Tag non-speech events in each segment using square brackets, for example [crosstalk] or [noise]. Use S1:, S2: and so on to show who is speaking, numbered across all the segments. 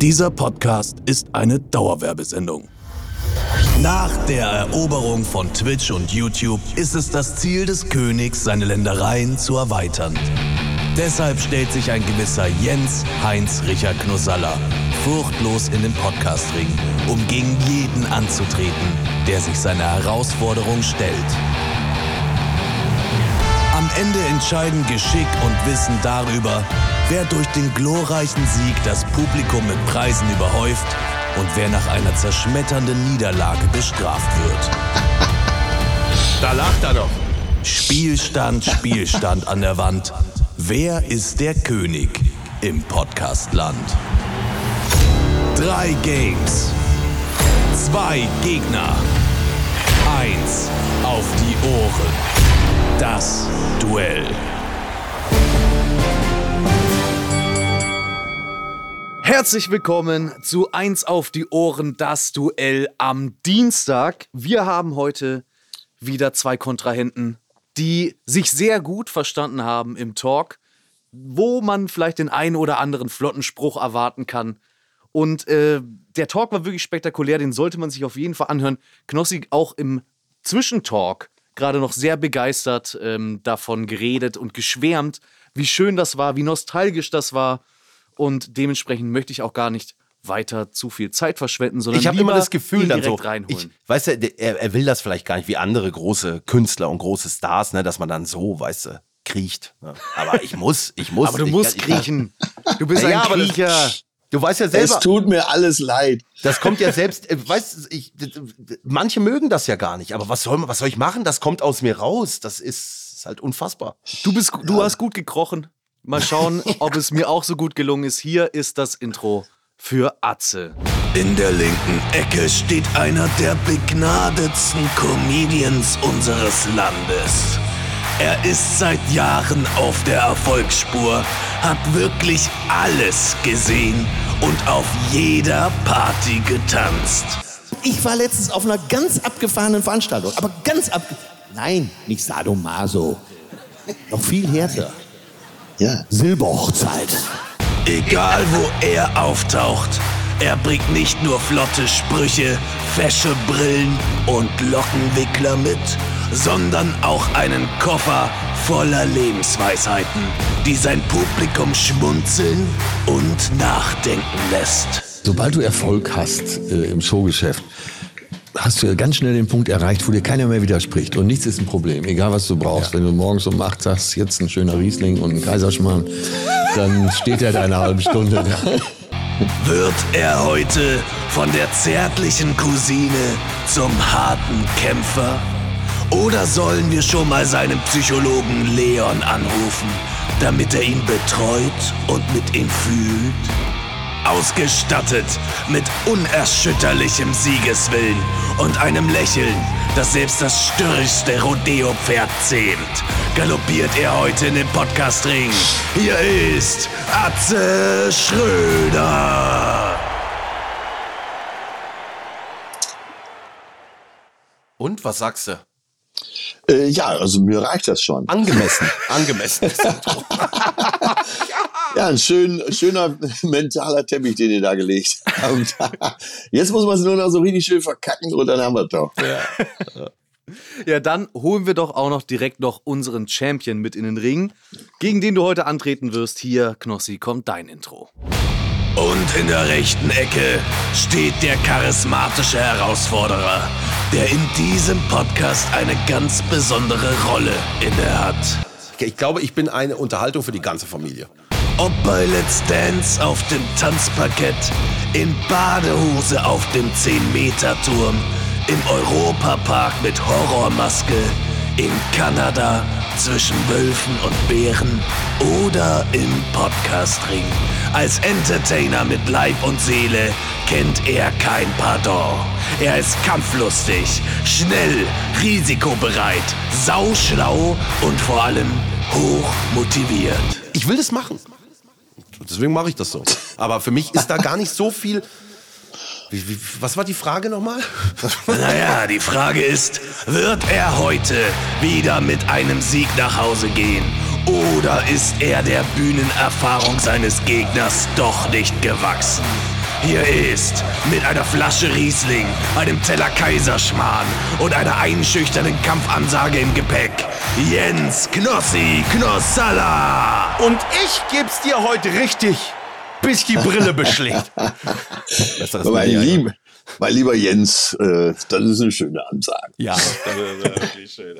S1: Dieser Podcast ist eine Dauerwerbesendung. Nach der Eroberung von Twitch und YouTube ist es das Ziel des Königs, seine Ländereien zu erweitern. Deshalb stellt sich ein gewisser Jens Heinz Richard Knosalla furchtlos in den Podcastring, um gegen jeden anzutreten, der sich seiner Herausforderung stellt. Am Ende entscheiden Geschick und Wissen darüber, wer durch den glorreichen Sieg das Publikum mit Preisen überhäuft und wer nach einer zerschmetternden Niederlage bestraft wird. [laughs]
S2: Da lacht er doch.
S1: Spielstand, Spielstand an der Wand. Wer ist der König im Podcastland? Drei Games. Zwei Gegner. Eins auf die Ohren. Das Duell.
S3: Herzlich willkommen zu Eins auf die Ohren, das Duell am Dienstag. Wir haben heute wieder zwei Kontrahenten, die sich sehr gut verstanden haben im Talk, wo man vielleicht den einen oder anderen flotten Spruch erwarten kann. Und äh, der Talk war wirklich spektakulär, den sollte man sich auf jeden Fall anhören. Knossi auch im Zwischentalk gerade noch sehr begeistert ähm, davon geredet und geschwärmt, wie schön das war, wie nostalgisch das war. Und dementsprechend möchte ich auch gar nicht weiter zu viel Zeit verschwenden, sondern
S2: Ich habe immer das Gefühl dann so,
S3: reinholen.
S2: ich, weißt du, er, er will das vielleicht gar nicht wie andere große Künstler und große Stars, ne, dass man dann so, weißt du, kriecht. Ne? Aber ich muss, ich muss.
S3: Aber du
S2: ich,
S3: musst
S2: ich,
S3: kriechen. Du bist
S2: Ja, ja,
S3: ein
S2: das-
S3: Kriecher.
S2: Du weißt ja
S4: Es
S2: selber,
S4: tut mir alles leid.
S2: das kommt ja selbst, äh, weißt ich, manche mögen das ja gar nicht, aber was soll, man- was soll ich machen? Das kommt aus mir raus. Das ist, ist halt unfassbar.
S3: Du, bist, du hast gut gekrochen. Mal schauen, [laughs] ob es mir auch so gut gelungen ist. Hier ist das Intro für Atze.
S1: In der linken Ecke steht einer der begnadetsten Comedians unseres Landes. Er ist seit Jahren auf der Erfolgsspur, hat wirklich alles gesehen und auf jeder Party getanzt.
S5: Ich war letztens auf einer ganz abgefahrenen Veranstaltung, aber ganz ab... Nein, nicht Sadomaso. Noch viel härter.
S4: Ja.
S5: Silberhochzeit.
S1: Egal wo er auftaucht, er bringt nicht nur flotte Sprüche, fesche Brillen und Lockenwickler mit, sondern auch einen Koffer voller Lebensweisheiten, die sein Publikum schmunzeln und nachdenken lässt.
S6: Sobald du Erfolg hast äh, im Showgeschäft, hast du ja ganz schnell den Punkt erreicht, wo dir keiner mehr widerspricht. Und nichts ist ein Problem. Egal, was du brauchst. Wenn du morgens um 8 sagst, jetzt ein schöner Riesling und ein Kaiserschmarrn, dann steht er da eine halbe Stunde. [laughs]
S1: Wird er heute von der zärtlichen Cousine zum harten Kämpfer? Oder sollen wir schon mal seinen Psychologen Leon anrufen, damit er ihn betreut und mit ihm fühlt? Ausgestattet mit unerschütterlichem Siegeswillen und einem Lächeln, das selbst das störrischste Rodeo-Pferd zähmt, galoppiert er heute in den Podcastring. Hier ist Atze Schröder.
S2: Und was sagst du?
S4: Äh, ja, also mir reicht das schon.
S2: Angemessen, [laughs] angemessen.
S4: Ja, ein schön, schöner mentaler Teppich, den ihr da gelegt habt. Jetzt muss man es nur noch so richtig schön verkacken und dann haben wir es doch.
S3: Ja, dann holen wir doch auch noch direkt noch unseren Champion mit in den Ring, gegen den du heute antreten wirst. Hier, Knossi, kommt dein Intro.
S1: Und in der rechten Ecke steht der charismatische Herausforderer, der in diesem Podcast eine ganz besondere Rolle inne hat.
S2: Ich glaube, ich bin eine Unterhaltung für die ganze Familie.
S1: Ob bei Let's Dance auf dem Tanzparkett, in Badehose auf dem 10-Meter-Turm, im Europapark mit Horrormaske, in Kanada zwischen Wölfen und Bären oder im Podcastring. Als Entertainer mit Leib und Seele kennt er kein Pardon. Er ist kampflustig, schnell, risikobereit, sauschlau und vor allem hoch motiviert.
S2: Ich will das machen. Deswegen mache ich das so. Aber für mich ist da gar nicht so viel. Wie, wie, was war die Frage nochmal? [laughs]
S1: Naja, die Frage ist, wird er heute wieder mit einem Sieg nach Hause gehen? Oder ist er der Bühnenerfahrung seines Gegners doch nicht gewachsen?
S7: Hier ist mit einer Flasche Riesling, einem Teller Kaiserschmarrn und einer einschüchternden Kampfansage im Gepäck Jens Knossi Knossalla.
S2: Und ich geb's dir heute richtig, bis die Brille beschlägt. [laughs]
S4: Mein, lieb, mein lieber Jens, äh, das ist eine schöne Ansage.
S2: Ja, das ist wirklich schön.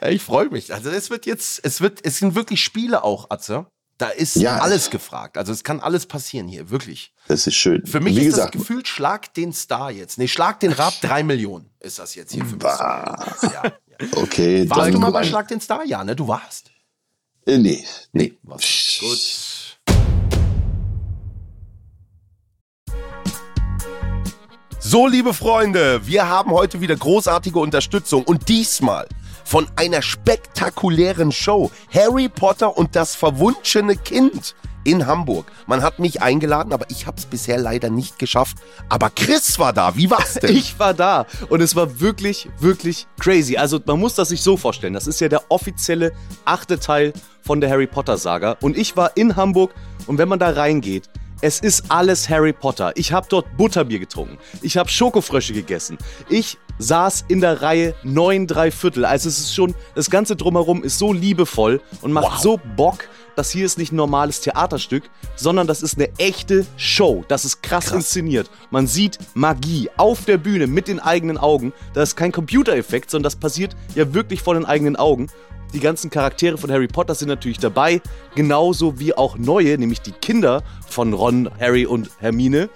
S2: ey. Ich freue mich. Also es wird jetzt, es wird, es sind wirklich Spiele auch, Atze. Da ist
S4: Ja.
S2: alles gefragt. Also es kann alles passieren hier, wirklich.
S4: Das ist schön.
S2: Für mich
S4: Wie
S2: ist
S4: gesagt,
S2: das Gefühl, schlag den Star jetzt. Nee, schlag den Rab, drei Millionen ist das jetzt hier für mich.
S4: Bah.
S2: Ja.
S4: okay,
S2: Warst
S4: dann
S2: du mal bei Schlag den Star? Ja, ne? Du warst.
S4: Äh, nee, nee.
S2: warst du. Gut.
S8: So, liebe Freunde, wir haben heute wieder großartige Unterstützung und diesmal von einer spektakulären Show. Harry Potter und das verwunschene Kind in Hamburg. Man hat mich eingeladen, aber ich habe es bisher leider nicht geschafft. Aber Chris war da. Wie war's denn? [laughs]
S1: Ich war da und es war wirklich, wirklich crazy. Also man muss das sich so vorstellen. Das ist ja der offizielle achte Teil von der Harry Potter Saga. Und ich war in Hamburg und wenn man da reingeht, es ist alles Harry Potter. Ich habe dort Butterbier getrunken. Ich habe Schokofrösche gegessen. Ich saß in der Reihe 9 3 Viertel. Also es ist schon, das Ganze drumherum ist so liebevoll und macht so Bock. Das hier ist nicht ein normales Theaterstück, sondern das ist eine echte Show. Das ist krass, inszeniert. Man sieht Magie auf der Bühne mit den eigenen Augen. Das ist kein Computereffekt, sondern das passiert ja wirklich vor den eigenen Augen. Die ganzen Charaktere von Harry Potter sind natürlich dabei, genauso wie auch neue, nämlich die Kinder von Ron, Harry und Hermine.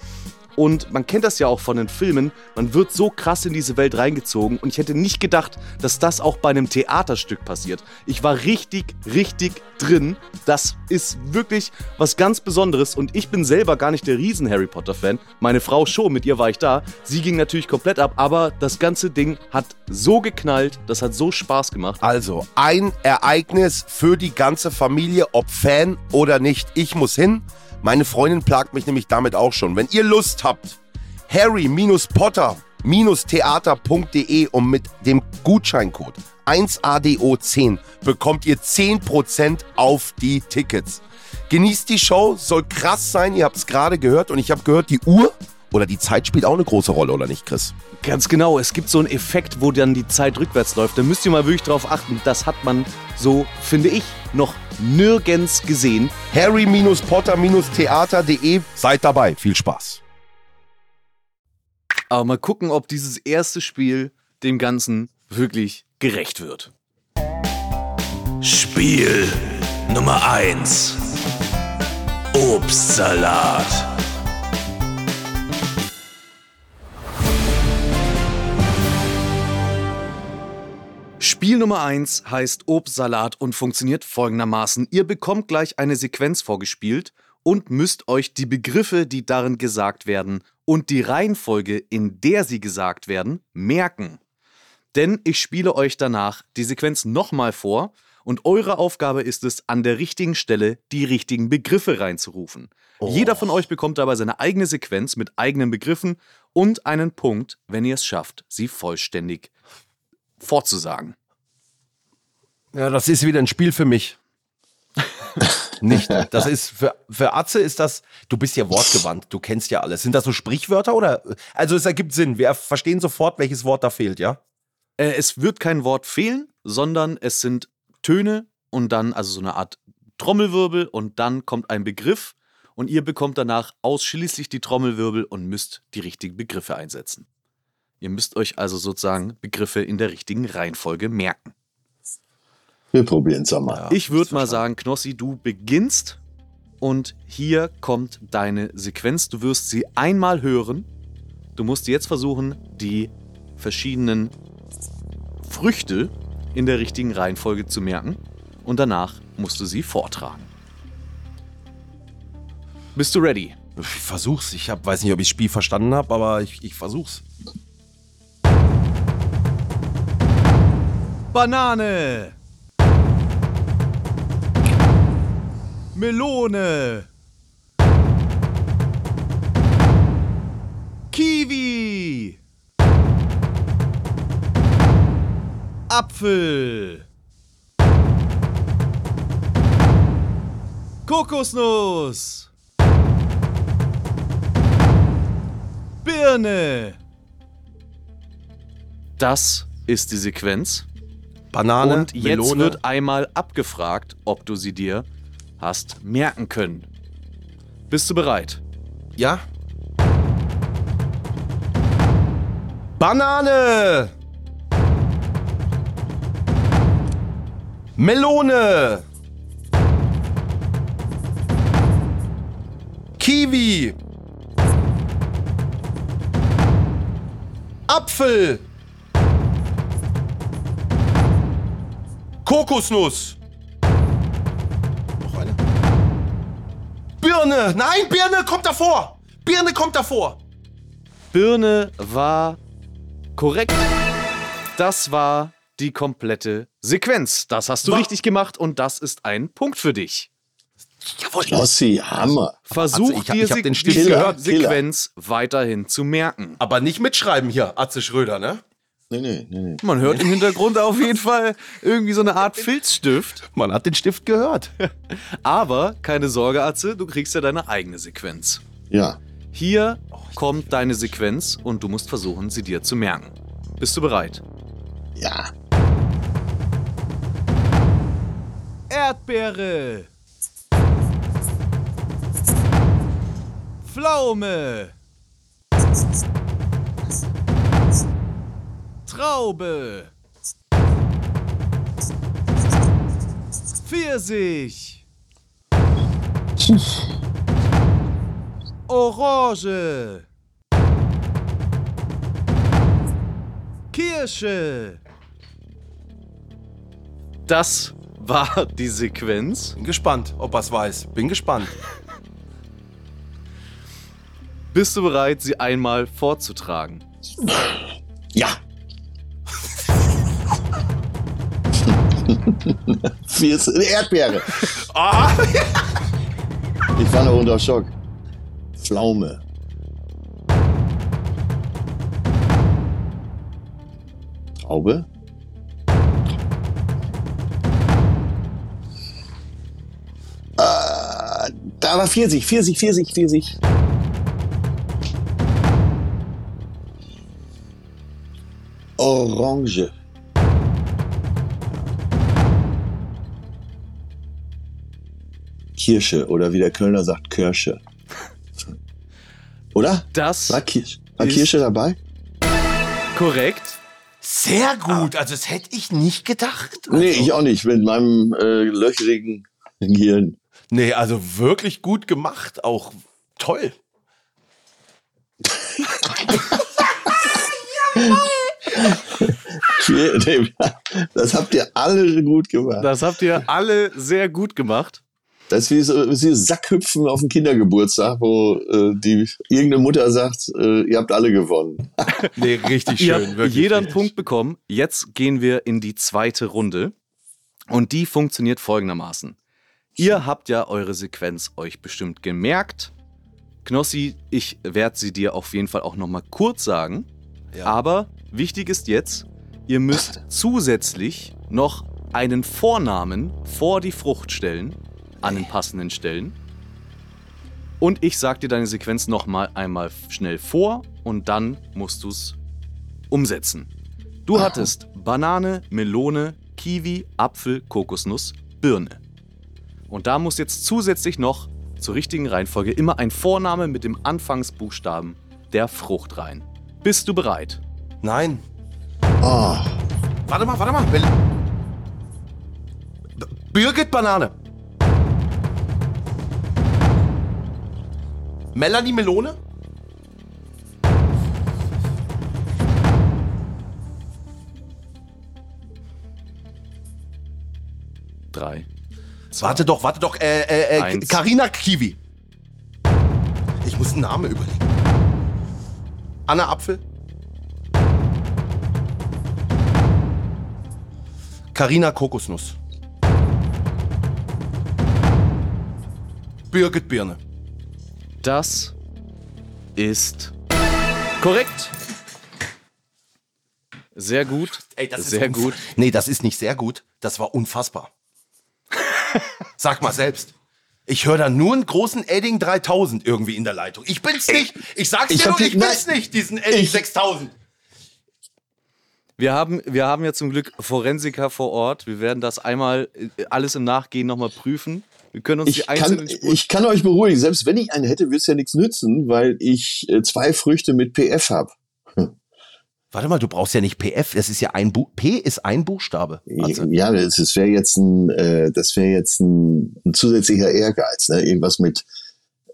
S1: Und man kennt das ja auch von den Filmen, man wird so krass in diese Welt reingezogen und ich hätte nicht gedacht, dass das auch bei einem Theaterstück passiert. Ich war richtig, richtig drin. Das ist wirklich was ganz Besonderes und ich bin selber gar nicht der riesen Harry Potter Fan. Meine Frau schon, mit ihr war ich da. Sie ging natürlich komplett ab, aber das ganze Ding hat so geknallt, das hat so Spaß gemacht.
S8: Also, ein Ereignis für die ganze Familie, ob Fan oder nicht. Ich muss hin. Meine Freundin plagt mich nämlich damit auch schon. Wenn ihr Lust habt, harry-potter-theater.de und mit dem Gutscheincode 1ADO10 bekommt ihr 10% auf die Tickets. Genießt die Show, soll krass sein, ihr habt es gerade gehört und ich habe gehört, die Uhr oder die Zeit spielt auch eine große Rolle, oder nicht, Chris?
S1: Ganz genau, es gibt so einen Effekt, wo dann die Zeit rückwärts läuft. Da müsst ihr mal wirklich drauf achten. Das hat man so, finde ich, noch nirgends gesehen.
S8: harry-potter-theater.de, seid dabei, viel Spaß.
S1: Aber mal gucken, ob dieses erste Spiel dem Ganzen wirklich gerecht wird.
S7: Spiel Nummer 1. Obstsalat.
S1: Spiel Nummer 1 heißt Obstsalat und funktioniert folgendermaßen. Ihr bekommt gleich eine Sequenz vorgespielt und müsst euch die Begriffe, die darin gesagt werden und die Reihenfolge, in der sie gesagt werden, merken. Denn ich spiele euch danach die Sequenz nochmal vor und eure Aufgabe ist es, an der richtigen Stelle die richtigen Begriffe reinzurufen. Jeder von euch bekommt dabei seine eigene Sequenz mit eigenen Begriffen und einen Punkt, wenn ihr es schafft, sie vollständig fortzusagen.
S2: Ja, das ist wieder ein Spiel für mich. [laughs] Nicht. Das ist für, für Atze ist das, du bist ja wortgewandt, du kennst ja alles. Sind das so Sprichwörter oder? Also es ergibt Sinn. Wir verstehen sofort, welches Wort da fehlt, ja?
S1: Äh, es wird kein Wort fehlen, sondern es sind Töne und dann, also so eine Art Trommelwirbel und dann kommt ein Begriff und ihr bekommt danach ausschließlich die Trommelwirbel und müsst die richtigen Begriffe einsetzen. Ihr müsst euch also sozusagen Begriffe in der richtigen Reihenfolge merken.
S4: Wir probieren es mal.
S1: ich würde mal sagen, Knossi, du beginnst und hier kommt deine Sequenz. Du wirst sie einmal hören. Du musst jetzt versuchen, die verschiedenen Früchte in der richtigen Reihenfolge zu merken und danach musst du sie vortragen. Bist du ready?
S2: Ich versuch's. Ich hab, weiß nicht, ob ich das Spiel verstanden habe, aber ich, ich versuch's.
S1: Banane. Melone. Kiwi. Apfel. Kokosnuss. Birne. Das ist die Sequenz.
S2: Banane,
S1: Und jetzt
S2: Melone.
S1: wird einmal abgefragt, ob du sie dir hast merken können. Bist du bereit?
S2: Ja? Banane! Melone! Kiwi! Apfel! Kokosnuss! Birne! Nein, Birne kommt davor! Birne kommt davor!
S1: Birne war korrekt. Das war die komplette Sequenz. Das hast du
S2: Wa-
S1: richtig gemacht und das ist ein Punkt für dich.
S4: Knossi, Hammer.
S1: Versuch
S2: Atze, ich hab-
S1: dir
S2: ich hab
S1: Se-
S2: den
S1: die
S2: Stift
S4: gehört.
S1: Sequenz weiterhin zu merken.
S2: Aber nicht mitschreiben hier, Atze Schröder, ne?
S4: Nee, nee, nee, nee.
S1: Man hört im Hintergrund auf jeden Fall irgendwie so eine Art [laughs] Filzstift.
S2: Man hat den Stift gehört. [laughs]
S1: Aber keine Sorge, Atze, du kriegst ja deine eigene Sequenz.
S4: Ja.
S1: Hier kommt deine Sequenz und du musst versuchen, sie dir zu merken. Bist du bereit?
S4: Ja.
S1: Erdbeere. Pflaume. Traube. Pfirsich. Orange. Kirsche. Das war die Sequenz.
S2: Bin gespannt, ob er's weiß. Bin gespannt.
S1: Bist du bereit, sie einmal vorzutragen? [laughs]
S4: Vier Erdbeere. Ich war noch unter Schock. Pflaume. Traube. Äh, da war Pfirsich, Pfirsich, Pfirsich, Pfirsich. Orange. Kirsche oder wie der Kölner sagt, Kirsche. Oder?
S1: Das
S4: War, Kirsch, war
S1: ist-
S4: Kirsche dabei?
S1: korrekt.
S2: Sehr gut, also das hätte ich nicht gedacht.
S4: Nee, ich auch nicht, mit meinem äh, löcherigen Gehirn.
S2: Nee, also wirklich gut gemacht, auch toll. [laughs]
S4: Das habt ihr alle gut gemacht.
S1: Das habt ihr alle sehr gut gemacht.
S4: Das ist wie so, wie so Sackhüpfen auf dem Kindergeburtstag, wo äh, die irgendeine Mutter sagt, äh, ihr habt alle gewonnen. [laughs]
S2: Nee, richtig
S1: Ihr
S2: schön.
S1: habt
S2: wirklich
S1: jeder einen. Punkt bekommen. Jetzt gehen wir in die zweite Runde. Und die funktioniert folgendermaßen. Ihr habt ja eure Sequenz euch bestimmt gemerkt. Knossi, ich werde sie dir auf jeden Fall auch nochmal kurz sagen.
S2: Ja.
S1: Aber wichtig ist jetzt, ihr müsst zusätzlich noch einen Vornamen vor die Frucht stellen, an den passenden Stellen. Und ich sag dir deine Sequenz nochmal einmal schnell vor und dann musst du es umsetzen. Du hattest Banane, Melone, Kiwi, Apfel, Kokosnuss, Birne. Und da muss jetzt zusätzlich noch zur richtigen Reihenfolge immer ein Vorname mit dem Anfangsbuchstaben der Frucht rein. Bist du bereit?
S2: Nein.
S4: Oh,
S2: Warte mal, warte mal. Birgit Banane. Melanie Melone?
S1: Drei.
S2: Warte doch, warte doch. Äh, äh, äh,
S1: Eins.
S2: Carina Kiwi. Ich muss einen Namen überlegen. Anna Apfel. Carina Kokosnuss. Birgit Birne.
S1: Das ist korrekt. Sehr gut. sehr
S2: unf-
S1: gut.
S2: Nee, das ist nicht sehr gut. Das war unfassbar. [laughs] Sag mal selbst. Ich höre da nur einen großen Edding 3000 irgendwie in der Leitung. Ich bin's nicht. Ich sag's
S4: Ich
S2: dir nur, ich bin's
S4: nein.
S2: nicht, diesen Edding
S4: Ich-
S2: 6000.
S1: Wir haben, wir haben ja zum Glück Forensiker vor Ort. Wir werden das einmal äh, alles im Nachgehen nochmal prüfen. Wir können uns
S4: Ich
S1: die
S4: kann,
S1: Spuren.
S4: ich kann euch beruhigen, selbst wenn ich einen hätte, würde es ja nichts nützen, weil ich äh, zwei Früchte mit PF habe. [laughs]
S2: Warte mal, du brauchst ja nicht PF. Das ist ja ein Bu P ist ein Buchstabe. Also,
S4: Ja, das, das wäre jetzt ein, äh, das wäre jetzt ein, ein zusätzlicher Ehrgeiz, ne? Irgendwas mit.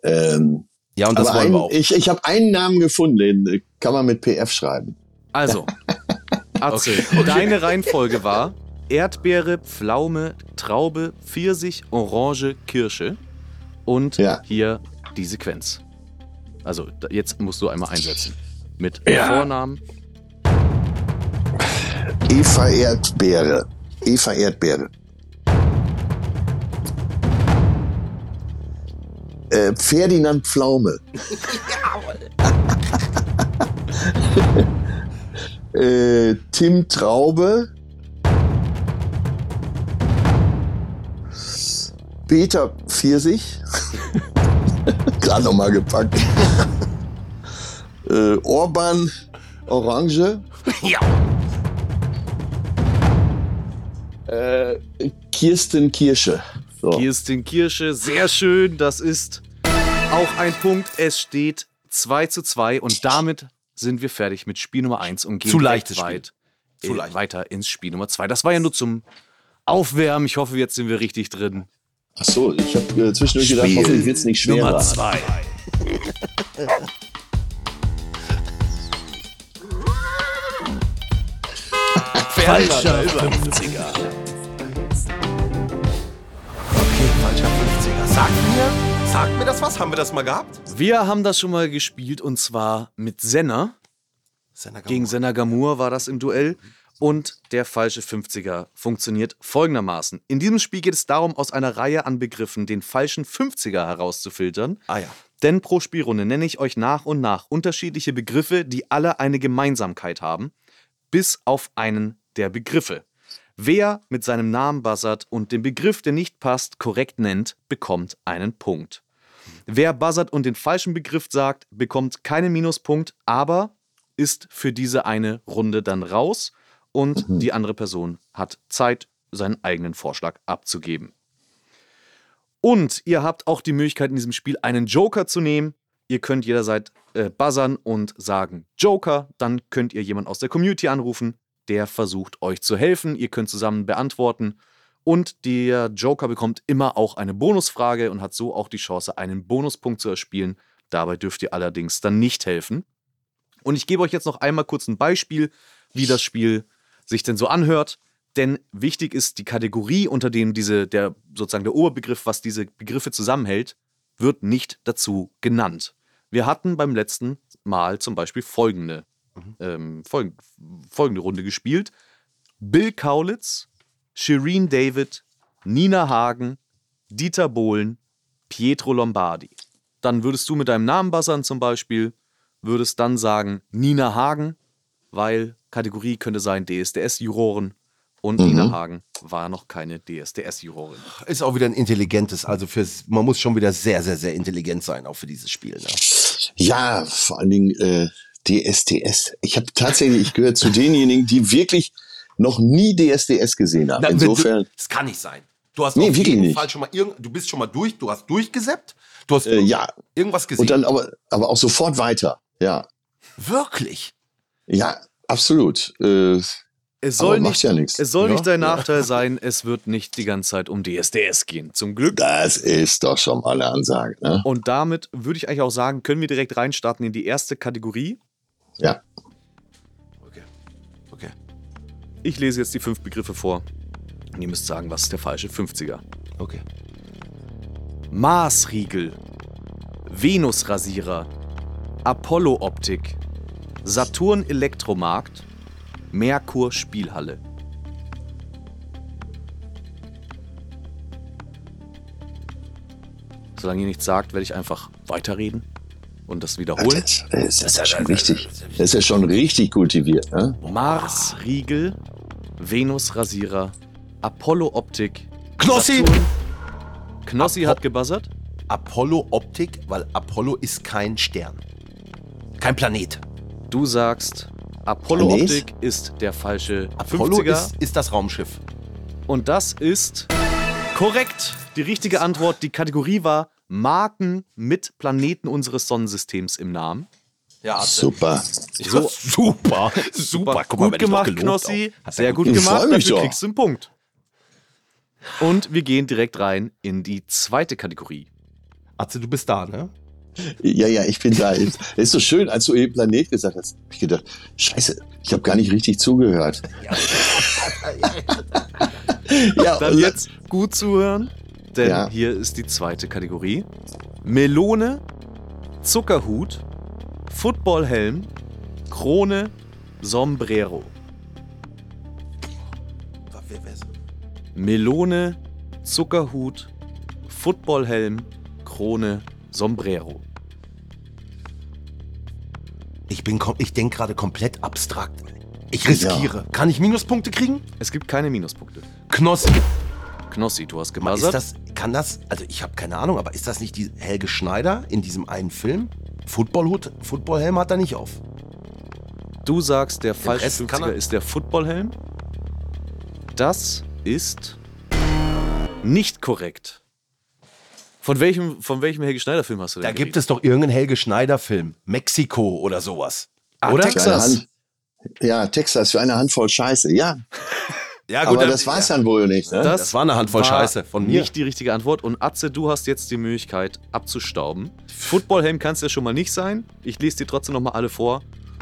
S4: Ähm,
S2: ja, und das
S4: aber
S2: wollen
S4: ein,
S2: wir auch.
S4: ich, ich habe einen Namen gefunden, den kann man mit PF schreiben.
S1: Also, [laughs] Atze, deine Reihenfolge war Erdbeere, Pflaume, Traube, Pfirsich, Orange, Kirsche. Und
S4: Ja.
S1: hier die Sequenz. Also, jetzt musst du einmal einsetzen. Mit
S4: Ja.
S1: Vornamen.
S4: Eva Erdbeere. Eva Erdbeere. Äh, Ferdinand Pflaume. [laughs] äh, Tim Traube. Peter Pfirsich. [laughs] Gerade nochmal gepackt. äh, Orban Orange.
S2: Ja.
S4: Äh, Kirsten Kirsche. So.
S1: Kirstin Kirsche, sehr schön. Das ist auch ein Punkt. Es steht 2 zu 2 und damit sind wir fertig mit Spiel Nummer 1 und gehen
S2: Zu leichtes
S1: weit,
S2: Spiel. Zu
S1: äh,
S2: leicht.
S1: weiter ins Spiel Nummer 2. Das war ja nur zum Aufwärmen. Ich hoffe, jetzt sind wir richtig drin.
S4: Ach so, ich habe äh, zwischendurch gedacht, hoffentlich wird es nicht schwerer.
S2: Nummer zwei. [laughs] Falscher 50er. Okay, falscher 50er. Sagt mir, sagt mir das was? Haben wir das mal gehabt?
S1: Wir haben das schon mal gespielt und zwar mit Senna. Gegen Senna Gamur war das im Duell. Und der falsche 50er funktioniert folgendermaßen. In diesem Spiel geht es darum, aus einer Reihe an Begriffen den falschen 50er herauszufiltern.
S2: Ah ja.
S1: Denn pro Spielrunde nenne ich euch nach und nach unterschiedliche Begriffe, die alle eine Gemeinsamkeit haben, bis auf einen der Begriffe. Wer mit seinem Namen buzzert und den Begriff, der nicht passt, korrekt nennt, bekommt einen Punkt. Wer buzzert und den falschen Begriff sagt, bekommt keinen Minuspunkt, aber ist für diese eine Runde dann raus und die andere Person hat Zeit, seinen eigenen Vorschlag abzugeben. Und ihr habt auch die Möglichkeit in diesem Spiel einen Joker zu nehmen. Ihr könnt jederzeit äh, buzzern und sagen Joker. Dann könnt ihr jemanden aus der Community anrufen, der versucht euch zu helfen. Ihr könnt zusammen beantworten. Und der Joker bekommt immer auch eine Bonusfrage und hat so auch die Chance, einen Bonuspunkt zu erspielen. Dabei dürft ihr allerdings dann nicht helfen. Und ich gebe euch jetzt noch einmal kurz ein Beispiel, wie das Spiel sich denn so anhört. Denn wichtig ist die Kategorie, unter dem diese, der sozusagen der Oberbegriff, was diese Begriffe zusammenhält, wird nicht dazu genannt. Wir hatten beim letzten Mal zum Beispiel folgende, ähm, folg folgende Runde gespielt. Bill Kaulitz, Shireen David, Nina Hagen, Dieter Bohlen, Pietro Lombardi. Dann würdest du mit deinem Namen buzzern zum Beispiel, würdest dann sagen Nina Hagen, weil Kategorie könnte sein DSDS-Juroren und Nina Hagen war noch keine DSDS-Jurorin.
S2: Ist auch wieder ein intelligentes, also fürs, man muss schon wieder sehr, sehr, sehr intelligent sein, auch für dieses Spiel. Ne?
S4: Ja, vor allen Dingen äh, DSDS. Ich habe tatsächlich, ich gehöre zu denjenigen, die wirklich noch nie DSDS gesehen haben.
S2: Na,
S4: Insofern,
S2: Du, das kann nicht sein. Du hast
S4: Nee,
S2: auf
S4: wirklich
S2: jeden
S4: nicht.
S2: Fall schon mal irgend, du bist schon mal durch, du hast durchgesäppt, du hast
S4: äh, ja.
S2: irgendwas gesehen.
S4: Und dann aber, aber auch sofort weiter. Ja,
S2: Wirklich?
S4: ja, absolut. Äh,
S1: Es soll, nicht,
S4: ja
S1: es soll
S4: Ja,
S1: nicht dein
S4: ja.
S1: Nachteil sein, es wird nicht die ganze Zeit um DSDS gehen. Zum Glück.
S4: das ist doch schon mal eine Ansage. Ne?
S1: Und damit würde ich eigentlich auch sagen, können wir direkt reinstarten in die erste Kategorie.
S4: Ja.
S2: Okay. Okay.
S1: Ich lese jetzt die fünf Begriffe vor. Und ihr müsst sagen, was ist der falsche 50er.
S2: Okay.
S1: Maßriegel, Venusrasierer, Apollo-Optik, Saturn-Elektromarkt, Merkur-Spielhalle. Solange ihr nichts sagt, werde ich einfach weiterreden und das wiederholen.
S4: Das, das ist ja schon richtig. Das ist ja schon richtig kultiviert. Ne?
S1: Mars-Riegel, Venus-Rasierer, Apollo-Optik,
S2: Knossi!
S1: Saturn- Knossi
S2: Apo-
S1: hat gebuzzert.
S2: Apollo Optik, weil Apollo ist kein Stern. Kein Planet.
S1: Du sagst, Apollo
S4: Planet?
S1: Optik ist der falsche
S2: Apollo
S1: 50er.
S2: ist, ist das Raumschiff.
S1: Und das ist korrekt. Die richtige Antwort, die Kategorie war Marken mit Planeten unseres Sonnensystems im Namen.
S2: Ja,
S4: Super.
S2: So, [laughs] super, super. Guck mal,
S1: gut gemacht, Knossi. Sehr gut gemacht. Dafür kriegst du einen Punkt. Und wir gehen direkt rein in die zweite Kategorie.
S2: Atze, du bist da, ne?
S4: Ja, ja, ich bin da. Es ist so schön, als du eben Planet gesagt hast, hab ich gedacht, scheiße, ich habe gar nicht richtig zugehört. Ja, [laughs]
S1: Dann
S4: und-
S1: jetzt gut zuhören, denn
S4: Ja.
S1: hier ist die zweite Kategorie. Melone, Zuckerhut, Footballhelm, Krone, Sombrero. Melone, Zuckerhut, Footballhelm, Krone, Sombrero.
S2: Ich bin, ich denke gerade komplett abstrakt. Ich riskiere. Kann ich Minuspunkte kriegen?
S1: Es gibt keine Minuspunkte.
S2: Knossi.
S1: Knossi, du hast
S2: Mal, Ist das, kann das, also ich habe keine Ahnung, aber ist das nicht die Helge Schneider in diesem einen Film? Footballhut, Footballhelm hat er nicht auf.
S1: Du sagst, der falsche
S2: Rest kann
S1: 50er
S2: er-
S1: ist der Footballhelm. Das ist nicht korrekt. Von welchem, von welchem Helge Schneider-Film hast du denn
S2: Da gibt es doch irgendeinen Helge Schneider-Film. Mexiko oder sowas.
S1: Ah,
S2: oder?
S4: Hand, ja, Texas für eine Handvoll Scheiße. Ja, [laughs]
S2: Ja,
S4: aber
S2: dann-
S4: das war's dann wohl nicht. Ne?
S2: Das war eine Handvoll Scheiße von mir.
S1: Nicht die richtige Antwort. Und Atze, du hast jetzt die Möglichkeit abzustauben. Footballhelm kann es ja schon mal nicht sein. Ich lese dir trotzdem nochmal alle vor.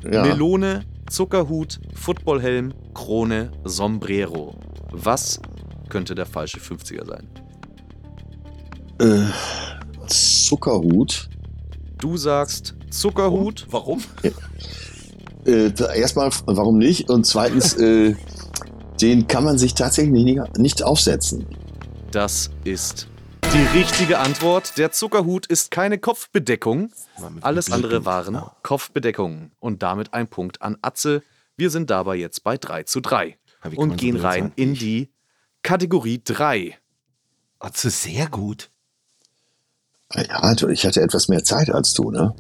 S4: Ja.
S1: Melone, Zuckerhut, Footballhelm, Krone, Sombrero. Was könnte der falsche 50er sein?
S4: Äh, Zuckerhut.
S1: Du sagst Zuckerhut.
S2: Warum?
S4: Äh, erstmal, warum nicht? Und zweitens, [laughs] äh, den kann man sich tatsächlich nicht, nicht aufsetzen.
S1: Das ist die richtige Antwort. Der Zuckerhut ist keine Kopfbedeckung. Alles andere waren Kopfbedeckungen. Und damit ein Punkt an Atze. Wir sind dabei jetzt bei 3 zu 3.
S2: Ja, wie kann
S1: Und gehen rein
S2: sein?
S1: in die Kategorie 3.
S2: Atze, sehr gut.
S4: Ja, du, ich hatte etwas mehr Zeit als du, ne?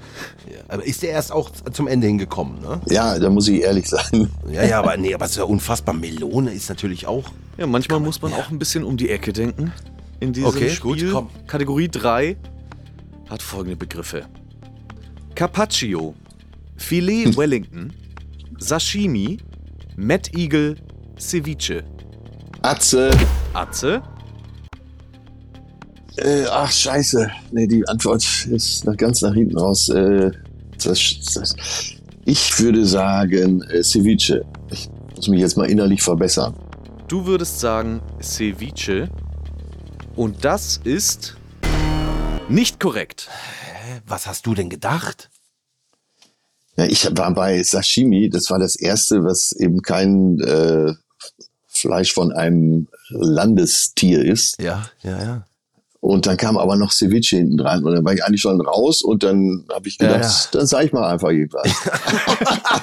S2: Aber ist der erst auch zum Ende hingekommen, ne?
S4: Ja, da muss ich ehrlich sein.
S2: Ja, ja, aber nee, aber es ist ja unfassbar. Melone ist natürlich auch.
S1: Ja, manchmal muss man auch ein bisschen um die Ecke denken. In diesem
S2: Okay,
S1: Spiel.
S2: gut, komm.
S1: Kategorie 3 hat folgende Begriffe: Carpaccio, Filet Wellington, Sashimi, Mad Eagle, Ceviche.
S4: Atze.
S1: Atze,
S4: Äh, ach, scheiße. Nee, die Antwort ist nach, ganz nach hinten raus. Äh, das, das, ich würde sagen äh, Ceviche. Ich muss mich jetzt mal innerlich verbessern.
S1: du würdest sagen Ceviche. Und das ist nicht korrekt.
S2: Hä, Was hast du denn gedacht?
S4: Ja, ich war bei Sashimi. Das war das erste, was eben kein äh, Fleisch von einem Landestier ist.
S2: Ja, ja, ja.
S4: Und dann kam aber noch Ceviche hinten dran. Und dann war ich eigentlich schon raus. Und dann habe ich gedacht,
S2: Ja, ja.
S4: dann sage ich mal einfach irgendwas. [laughs]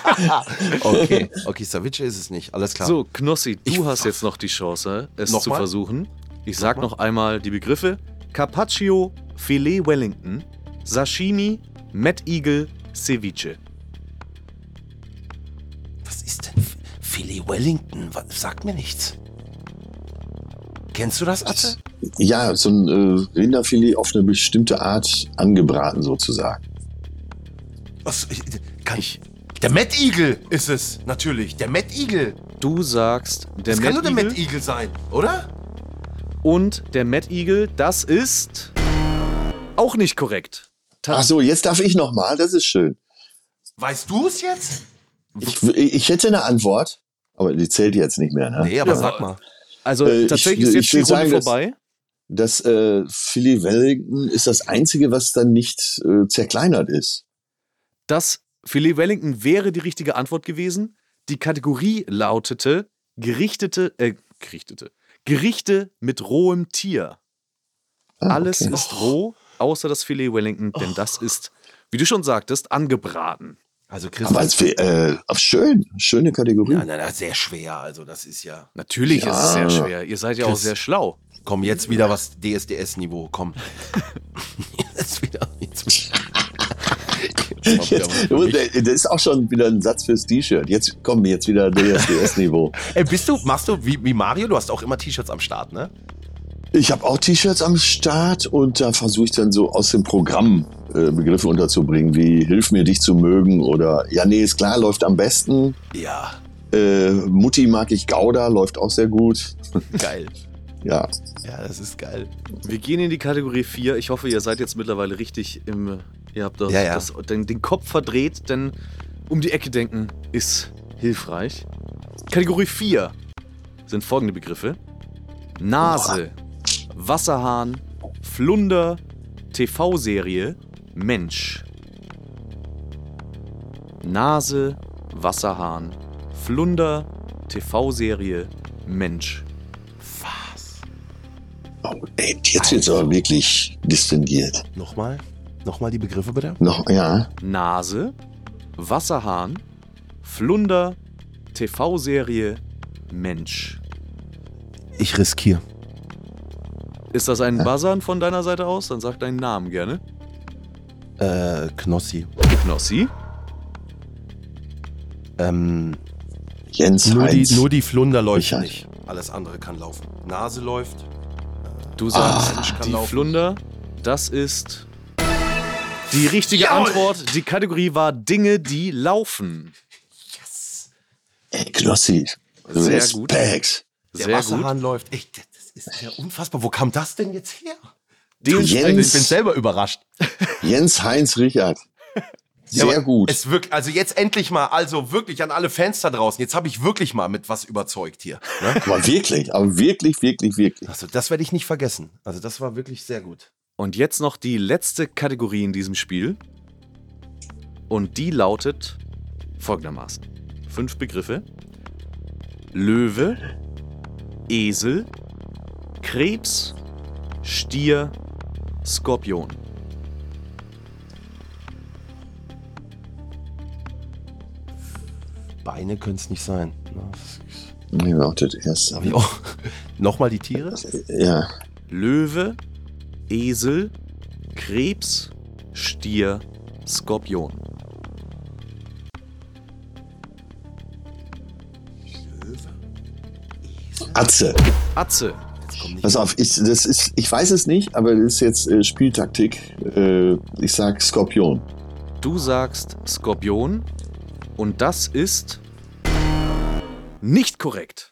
S2: Okay, okay, Savice ist es nicht. Alles klar.
S1: So, Knossi, du
S2: Ich-
S1: hast jetzt noch die Chance, es zu versuchen. Ich sag noch einmal die Begriffe: Carpaccio, Filet Wellington, Sashimi, Mad Eagle, Ceviche.
S2: Was ist denn F- Philly Wellington? Sagt mir nichts. Kennst du das, Atze?
S4: Ja, so ein äh, Rinderfilet auf eine bestimmte Art angebraten sozusagen.
S2: Was, ich- kann ich. Der Mad Eagle ist es, natürlich. Der Mad Eagle.
S1: Du sagst der
S2: Das kann nur
S1: Mad
S2: der
S1: Eagle
S2: Mad Eagle sein, oder?
S1: und der Mad Eagle, das ist auch nicht korrekt. Ta-
S4: Ach so, jetzt darf ich noch mal. Das ist schön.
S2: Weißt du es jetzt?
S4: Ich, ich hätte eine Antwort, aber die zählt jetzt nicht mehr. Ne?
S2: Nee, aber
S1: Ja.
S2: sag mal.
S1: Also
S4: Äh, ich-
S1: tatsächlich ist
S4: ich
S1: jetzt die Runde
S4: sagen,
S1: vorbei.
S4: Das äh, Filet Wellington ist das einzige, was dann nicht äh, zerkleinert ist.
S1: Das Filet Wellington wäre die richtige Antwort gewesen. Die Kategorie lautete gerichtete, äh, gerichtete, Gerichte mit rohem Tier.
S4: Ah,
S1: Alles
S4: okay.
S1: ist roh, außer das Filet Wellington, denn das ist, wie du schon sagtest, angebraten.
S2: Also Chris.
S4: Aber es wär, äh, schön, schöne Kategorie.
S2: Nein, nein, nein, sehr schwer. Also, das ist ja.
S1: Natürlich
S4: Ja.
S1: ist es sehr schwer. Ihr seid ja auch
S2: Chris.
S1: sehr schlau.
S2: Komm, jetzt wieder was DSDS-Niveau. Komm. [laughs] jetzt wieder. Jetzt [laughs]
S4: das ist auch schon wieder ein Satz fürs T-Shirt. Jetzt kommen wir jetzt wieder DSDS-Niveau. [laughs]
S2: Ey, bist du, machst du wie, wie Mario? Du hast auch immer T-Shirts am Start, ne?
S4: Ich habe auch T-Shirts am Start und da versuche ich dann so aus dem Programm äh, Begriffe unterzubringen, wie Hilf mir, dich zu mögen oder Ja, nee, ist klar, läuft am besten.
S2: Ja,
S4: Äh, Mutti mag ich Gouda, läuft auch sehr gut. [laughs]
S2: geil.
S4: Ja,
S2: Ja, das ist geil.
S1: Wir gehen in die Kategorie 4. Ich hoffe, ihr seid jetzt mittlerweile richtig im. Ihr habt das,
S2: Ja, ja.
S1: Das, den, den Kopf verdreht, denn um die Ecke denken ist hilfreich. Kategorie 4 sind folgende Begriffe: Nase, Wasserhahn, Flunder, TV-Serie, Mensch. Nase, Wasserhahn, Flunder, TV-Serie, Mensch.
S4: oh, ey, jetzt wird's aber wirklich distinguiert.
S2: Nochmal? Nochmal die Begriffe bitte?
S4: Noch, ja,
S1: Nase, Wasserhahn, Flunder, TV-Serie, Mensch.
S2: Ich riskiere.
S1: Ist das ein Buzzern von deiner Seite aus? Dann sag deinen Namen gerne.
S2: Äh, Knossi.
S1: Knossi.
S2: Ähm,
S4: Jens
S2: nur, die,
S4: Heinz.
S2: nur die Flunder läuft nicht. Alles andere kann laufen. Nase läuft.
S1: Du sagst
S2: kann
S1: die
S2: laufen.
S1: Flunder. Das ist die richtige
S2: Jawohl.
S1: Antwort. Die Kategorie war Dinge, die laufen.
S4: Ey, Knossi.
S1: Sehr gut.
S4: Respekt.
S2: Der
S1: Sehr gut.
S2: Wasserhahn läuft. Echt, das ist ja unfassbar. Wo kam das denn jetzt her?
S1: Dementsprechend,
S4: Jens.
S2: Ich bin selber überrascht.
S4: Jens Heinz Richard. [laughs] Sehr
S2: Ja,
S4: gut.
S2: Es wirkt, also jetzt endlich mal, also wirklich an alle Fans da draußen. Jetzt habe ich wirklich mal mit was überzeugt hier. Ne? [laughs]
S4: Aber wirklich, aber wirklich, wirklich, wirklich.
S2: Also das werde ich nicht vergessen. Also das war wirklich sehr gut.
S1: Und jetzt noch die letzte Kategorie in diesem Spiel. Und die lautet folgendermaßen. Fünf Begriffe. Löwe, Esel, Krebs, Stier, Skorpion.
S2: Beine können es nicht sein.
S4: Nee, wartet erst.
S2: Hab ich auch. [laughs] Nochmal die Tiere?
S4: Ja,
S1: Löwe, Esel, Krebs, Stier, Skorpion.
S4: Atze.
S1: Atze.
S4: Pass auf, ich, das ist, ich weiß es nicht, aber das ist jetzt äh, Spieltaktik. Äh, ich sag Skorpion.
S1: Du sagst Skorpion und das ist nicht korrekt.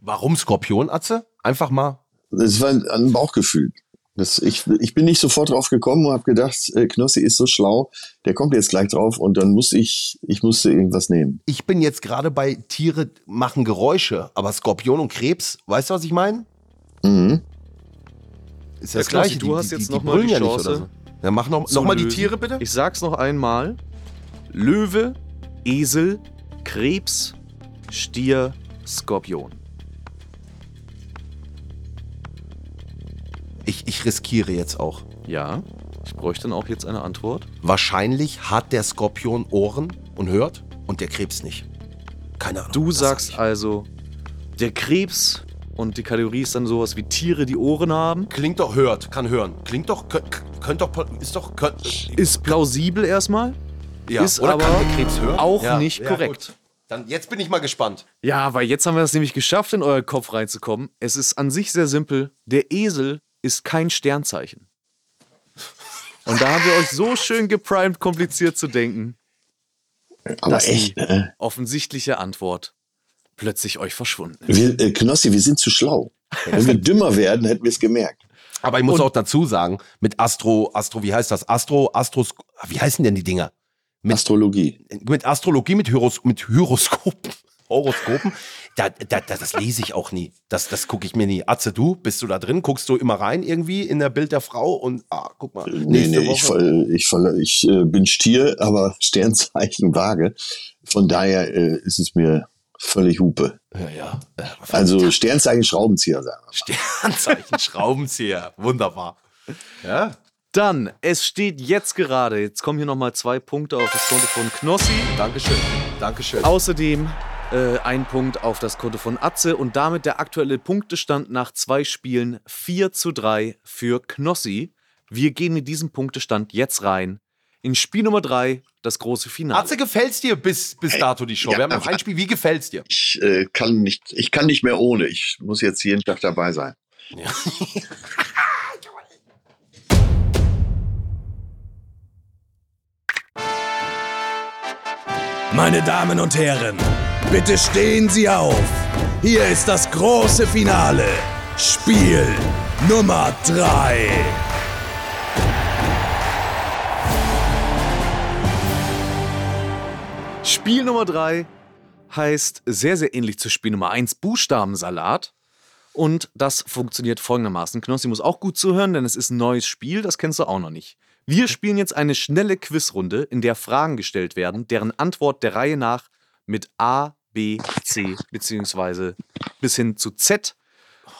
S2: Warum Skorpion, Atze? Einfach mal.
S4: Das war ein, ein Bauchgefühl. Das, ich, ich bin nicht sofort drauf gekommen und habe gedacht, äh, Knossi ist so schlau, der kommt jetzt gleich drauf und dann muss ich, ich musste irgendwas nehmen.
S2: Ich bin jetzt gerade bei Tiere machen Geräusche, aber Skorpion und Krebs, weißt du, was ich meine?
S4: Mhm.
S2: Ist
S1: Ja,
S2: das
S1: Knossi,
S2: gleiche.
S1: du
S2: Die-
S1: hast
S2: die-
S1: jetzt
S2: die
S1: noch mal
S2: brüllen
S1: die
S2: ja nicht
S1: Chance
S2: oder so. Ja, mach noch, noch mal die. Tiere bitte.
S1: Ich sag's noch einmal. Löwe, Esel, Krebs, Stier, Skorpion.
S2: Ich, ich riskiere jetzt auch.
S1: Ja, ich bräuchte dann auch jetzt eine Antwort.
S2: Wahrscheinlich hat der Skorpion Ohren und hört und der Krebs nicht. Keine Ahnung.
S1: Du
S2: sag
S1: sagst also, der Krebs und die Kategorie ist dann sowas wie Tiere, die Ohren haben.
S2: Klingt doch hört, kann hören. Klingt doch, könnt, könnt doch, ist doch, könnt,
S1: Ist plausibel erstmal.
S2: ja.
S1: ist
S2: Oder
S1: aber
S2: kann der Krebs hören?
S1: auch nicht korrekt.
S2: gut. Dann, jetzt bin ich mal gespannt.
S1: Ja, weil jetzt haben wir es nämlich geschafft, in euren Kopf reinzukommen. Es ist an sich sehr simpel. Der Esel ist kein Sternzeichen. Und da haben wir euch so schön geprimed, kompliziert zu denken.
S4: Aber
S1: dass
S4: echt,
S1: die
S4: ne?
S1: offensichtliche Antwort plötzlich euch verschwunden ist.
S4: Wir, äh, Knossi, wir sind zu schlau. Wenn wir [laughs] dümmer werden, hätten wir es gemerkt.
S2: Aber ich muss auch dazu sagen, mit Astro, Astro, wie heißt das? Astro, Astros, wie heißen denn die Dinger? Mit-
S4: Astrologie.
S2: Mit Astrologie, mit, Hyros, mit Hyroskopen, [laughs] Horoskopen, da, da, da, das lese ich auch nie. Das, das gucke ich mir nie. Atze, du, bist du da drin? Guckst du immer rein irgendwie in der Bild der Frau und, ah, guck mal,
S4: Nee,
S2: nächste
S4: nee, ich,
S2: Woche.
S4: ich, ver- ich äh, bin Stier, aber [laughs] Sternzeichen Waage. Von daher äh, ist es mir völlig Hupe.
S2: Ja, ja.
S4: Also Sternzeichen Schraubenzieher, sagen wir.
S2: Sternzeichen, Schraubenzieher, wunderbar. Ja,
S1: Dann, es steht jetzt gerade, jetzt kommen hier nochmal zwei Punkte auf das Konto von Knossi.
S2: Dankeschön, Dankeschön.
S1: Außerdem Äh, ein Punkt auf das Konto von Atze und damit der aktuelle Punktestand nach zwei Spielen 4 zu 3 für Knossi. Wir gehen in diesen Punktestand jetzt rein. In Spiel Nummer 3, das große Finale.
S2: Atze, gefällt's dir bis, bis dato die Show?
S4: ja,
S2: Wir haben noch
S4: aber-
S2: ein Spiel. Wie gefällt's dir?
S4: Ich äh, kann nicht, ich kann nicht mehr ohne. Ich muss jetzt jeden Tag dabei sein. [laughs]
S7: Meine Damen und Herren, bitte stehen Sie auf. Hier ist das große Finale. Spiel Nummer 3.
S1: Spiel Nummer 3 heißt sehr, sehr ähnlich zu Spiel Nummer 1 Buchstabensalat. Und das funktioniert folgendermaßen. Knossi muss auch gut zuhören, denn es ist ein neues Spiel, das kennst du auch noch nicht. Wir spielen jetzt eine schnelle Quizrunde, in der Fragen gestellt werden, deren Antwort der Reihe nach mit A, B, C beziehungsweise bis hin zu Z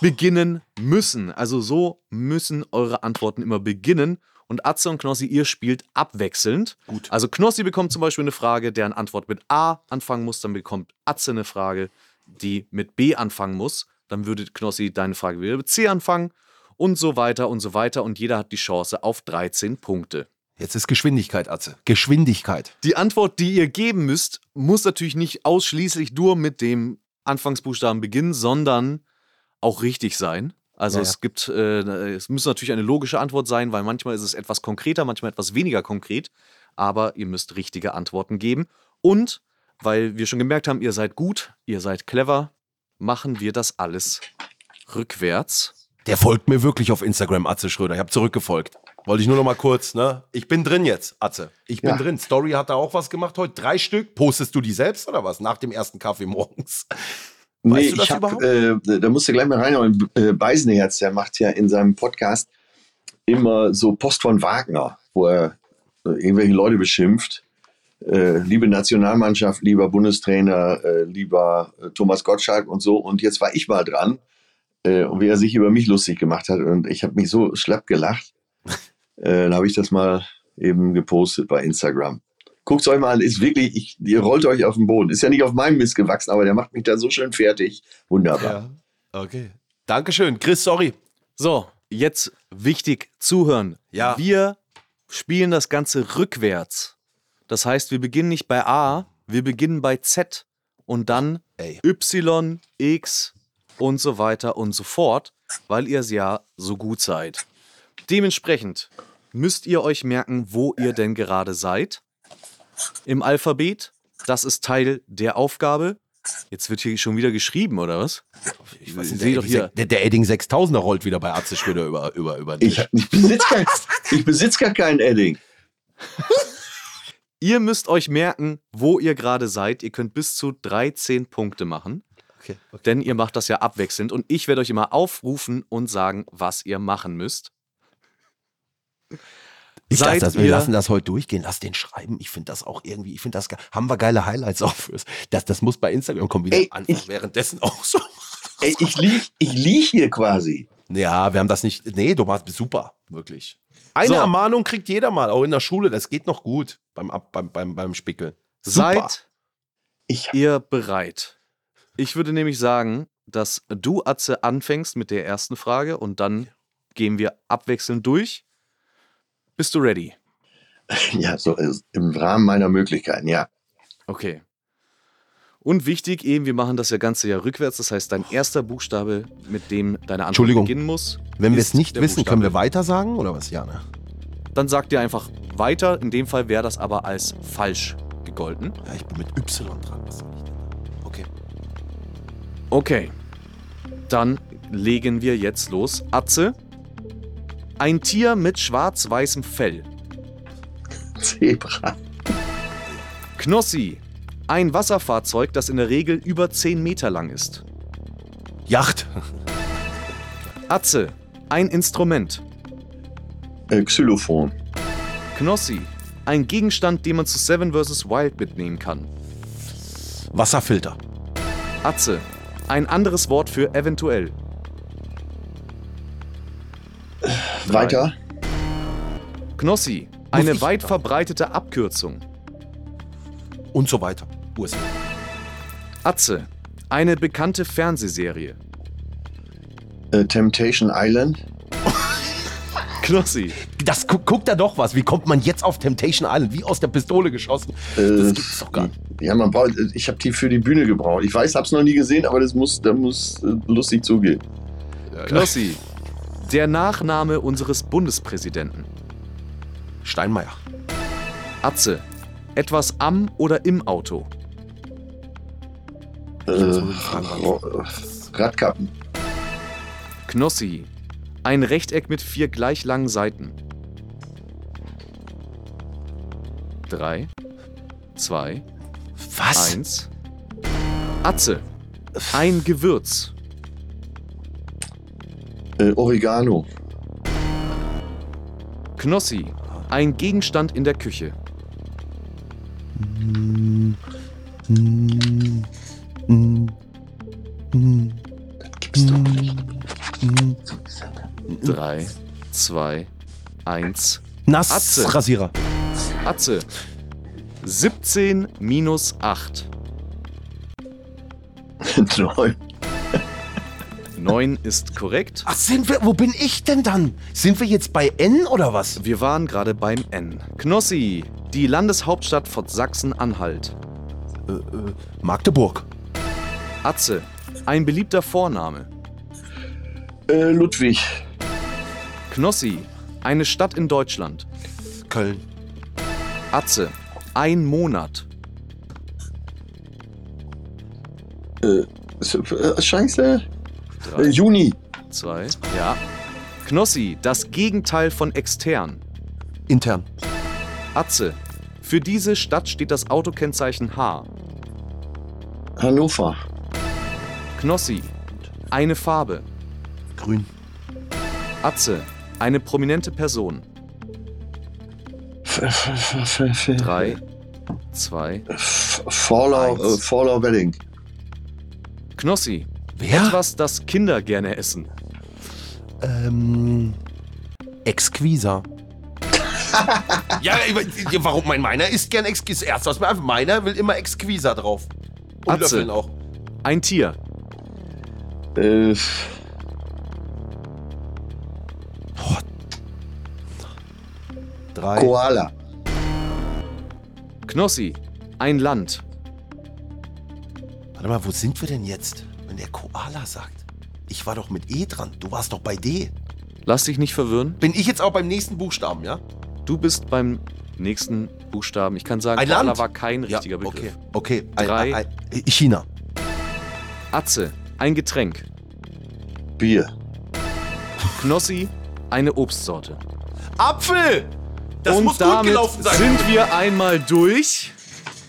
S1: beginnen müssen. Also so müssen eure Antworten immer beginnen. Und Atze und Knossi, ihr spielt abwechselnd. Gut. Also Knossi bekommt zum Beispiel eine Frage, deren Antwort mit A anfangen muss. Dann bekommt Atze eine Frage, die mit B anfangen muss. Dann würde Knossi deine Frage wieder mit C anfangen. Und so weiter und so weiter. Und jeder hat die Chance auf 13 Punkte.
S2: Jetzt ist Geschwindigkeit, Atze. Geschwindigkeit.
S1: Die Antwort, die ihr geben müsst, muss natürlich nicht ausschließlich nur mit dem Anfangsbuchstaben beginnen, sondern auch richtig sein. Also
S2: Ja, ja.
S1: es gibt, äh, es muss natürlich eine logische Antwort sein, weil manchmal ist es etwas konkreter, manchmal etwas weniger konkret. Aber ihr müsst richtige Antworten geben. Und weil wir schon gemerkt haben, ihr seid gut, ihr seid clever, machen wir das alles rückwärts.
S2: Der folgt mir wirklich auf Instagram, Atze Schröder. Ich habe zurückgefolgt. Wollte ich nur noch mal kurz, ne? Ich bin drin jetzt, Atze. Ich bin
S4: Ja.
S2: drin. Story hat da auch was gemacht heute. Drei Stück. Postest du die selbst oder was? Nach dem ersten Kaffee morgens. Weißt du das
S4: ich hab,
S2: überhaupt?
S4: äh, da musst du gleich mal reinhauen. Äh, Beisenherz, der macht ja in seinem Podcast immer so Post von Wagner, wo er äh, irgendwelche Leute beschimpft. Äh, liebe Nationalmannschaft, lieber Bundestrainer, äh, lieber äh, Thomas Gottschalk und so. Und jetzt war ich mal dran äh, und wie er sich über mich lustig gemacht hat. Und ich habe mich so schlapp gelacht. [laughs] äh, dann habe ich das mal eben gepostet bei Instagram. Guckt euch mal an, ist wirklich, ich, ihr rollt euch auf den Boden. Ist ja nicht auf meinem Mist gewachsen, aber der macht mich da so schön fertig. Wunderbar.
S2: Okay. Dankeschön. Chris, sorry.
S1: So, jetzt wichtig zuhören.
S2: Ja.
S1: Wir spielen das Ganze rückwärts. Das heißt, wir beginnen nicht bei A, wir beginnen bei Z und dann
S2: Ey.
S1: Y, X und so weiter und so fort, weil ihr es ja so gut seid. Dementsprechend müsst ihr euch merken, wo ihr denn gerade seid im Alphabet. Das ist Teil der Aufgabe. Jetzt wird hier schon wieder geschrieben, oder was? Ich
S2: Was
S1: sehe doch hier.
S2: Der, der Edding 6000er rollt wieder bei Atze Schröder über, über, über den
S4: Ich,
S2: Tisch.
S4: ich besitze gar, ich besitz gar keinen Edding. [laughs]
S1: Ihr müsst euch merken, wo ihr gerade seid. Ihr könnt bis zu 13 Punkte machen.
S2: Okay, okay.
S1: Denn ihr macht das ja abwechselnd und ich werde euch immer aufrufen und sagen, was ihr machen müsst.
S2: Ich
S1: Seid
S2: dachte, dass wir lassen das heute durchgehen. Lass den schreiben. Ich finde das auch irgendwie, ich finde das, haben wir geile Highlights auch fürs. Das, das muss bei Instagram kommen wieder
S4: Ey,
S2: an.
S4: ich-
S2: Währenddessen [laughs] auch so.
S4: Ey, ich lieg, ich lieg hier quasi.
S2: Ja, wir haben das nicht. Nee, du machst super, wirklich. Eine
S1: So.
S2: Ermahnung kriegt jeder mal, auch in der Schule. Das geht noch gut beim, beim, beim, beim Spickeln. Super.
S1: Seid
S4: Ich,
S1: ihr bereit? Ich würde nämlich sagen, dass du, Atze, anfängst mit der ersten Frage und dann gehen wir abwechselnd durch. Bist du ready? [laughs]
S4: ja, so äh, im Rahmen meiner Möglichkeiten, ja.
S1: Okay. Und wichtig eben, wir machen das ja Ganze ja rückwärts. Das heißt, dein erster Buchstabe, mit dem deine Antwort beginnen muss.
S2: Wenn wir es nicht wissen, können wir
S1: Buchstabe.
S2: weiter sagen oder was? Ja, ne?
S1: Dann sagt ihr einfach weiter. In dem Fall wäre das aber als falsch gegolten.
S2: Ja, ich bin mit Y dran. Was soll ich denn? Okay.
S1: Okay. Dann legen wir jetzt los. Atze. Ein Tier mit schwarz-weißem Fell.
S4: Zebra.
S1: Knossi. Ein Wasserfahrzeug, das in der Regel über 10 Meter lang ist.
S2: Yacht.
S1: Atze. Ein Instrument.
S4: Äh, Xylophon.
S1: Knossi. Ein Gegenstand, den man zu Seven vs. Wild mitnehmen kann.
S2: Wasserfilter.
S1: Atze. Ein anderes Wort für eventuell.
S4: Weiter.
S1: Knossi. Eine weit verbreitete Abkürzung.
S2: Und so weiter. USA.
S1: Atze, eine bekannte Fernsehserie.
S4: Äh, Temptation Island. [laughs]
S1: Knossi,
S2: Das gu guckt da doch was. Wie kommt man jetzt auf Temptation Island? Wie aus der Pistole geschossen. Das gibt's doch gar nicht.
S4: Ja, man braucht, ich habe die für die Bühne gebraucht. Ich weiß, hab's noch nie gesehen, aber das muss, da muss äh, lustig zugehen.
S1: Knossi, der Nachname unseres Bundespräsidenten.
S2: Steinmeier.
S1: Atze, etwas am oder im Auto.
S4: Äh, Radkappen.
S1: Knossi, ein Rechteck mit vier gleich langen Seiten. Drei, zwei,
S2: Was?
S1: eins. Atze, ein Gewürz.
S4: Äh, Oregano.
S1: Knossi, ein Gegenstand in der Küche.
S4: Gibt's doch nicht.
S1: Drei, zwei, eins. Atze.
S2: Nassrasierer.
S1: Atze, 17 minus 8. [laughs]
S4: Neun.
S1: 9 ist korrekt.
S2: Ach, sind wir, wo bin ich denn dann? Sind wir jetzt bei N oder was?
S1: Wir waren gerade beim N. Knossi, die Landeshauptstadt von Sachsen-Anhalt.
S2: Magdeburg.
S1: Atze, ein beliebter Vorname.
S4: Äh, Ludwig.
S1: Knossi, eine Stadt in Deutschland.
S2: Köln.
S1: Atze, ein Monat.
S4: Äh, äh, Scheiße.
S1: Drei,
S4: Äh, Juni.
S1: zwei, ja. Knossi, das Gegenteil von extern.
S2: Intern.
S1: Atze, für diese Stadt steht das Autokennzeichen H.
S4: Hannover.
S1: Knossi, eine Farbe.
S2: Grün.
S1: Atze, eine prominente Person. Drei, zwei.
S4: F- Faller,
S2: Eins.
S4: äh, Faller Wedding.
S1: Knossi,
S2: Wer?
S1: etwas, das Kinder gerne essen.
S2: Ähm. Exquisa. [laughs] ja, warum? Mein meiner ist gern Exquisa. Erst was mir einfach meiner will immer Exquisa drauf. Und
S1: Atze.
S2: Löffeln auch.
S1: Ein Tier.
S4: Äh,
S2: Drei.
S4: Koala.
S1: Knossi, ein Land.
S2: Warte mal, wo sind wir denn jetzt? Wenn der Koala sagt. Ich war doch mit E dran. Du warst doch bei D.
S1: Lass dich nicht verwirren.
S2: Bin ich jetzt auch beim nächsten Buchstaben, ja?
S1: Du bist beim nächsten Buchstaben. Ich kann sagen,
S2: Ein
S1: Koala
S2: Land?
S1: war kein
S2: Ja,
S1: richtiger Begriff.
S2: okay. Okay. Ein-
S1: Drei.
S2: ein- ein- China.
S1: Atze, ein Getränk.
S4: Bier.
S1: Knossi, eine Obstsorte.
S2: Apfel! Das
S1: Und
S2: muss gut
S1: damit
S2: gelaufen sein.
S1: sind wir einmal durch.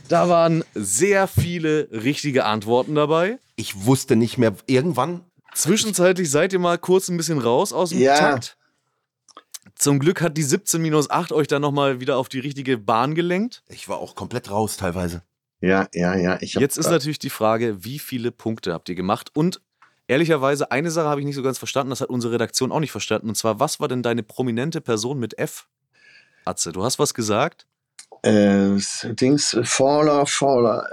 S1: Da waren sehr viele richtige Antworten dabei.
S2: ich wusste nicht mehr, irgendwann.
S1: Zwischenzeitlich seid ihr mal kurz ein bisschen raus aus dem
S4: Ja.
S1: Takt. Zum Glück hat die 17 minus 8 euch dann nochmal wieder auf die richtige Bahn gelenkt.
S2: Ich war auch komplett raus teilweise.
S4: Ja, ja, ja. Ich hab,
S1: Jetzt ist natürlich die Frage, wie viele Punkte habt ihr gemacht? Und ehrlicherweise, eine Sache habe ich nicht so ganz verstanden, das hat unsere Redaktion auch nicht verstanden. Und zwar, was war denn deine prominente Person mit F? Atze, du hast was gesagt?
S4: Äh, Dings, Faller, Faller.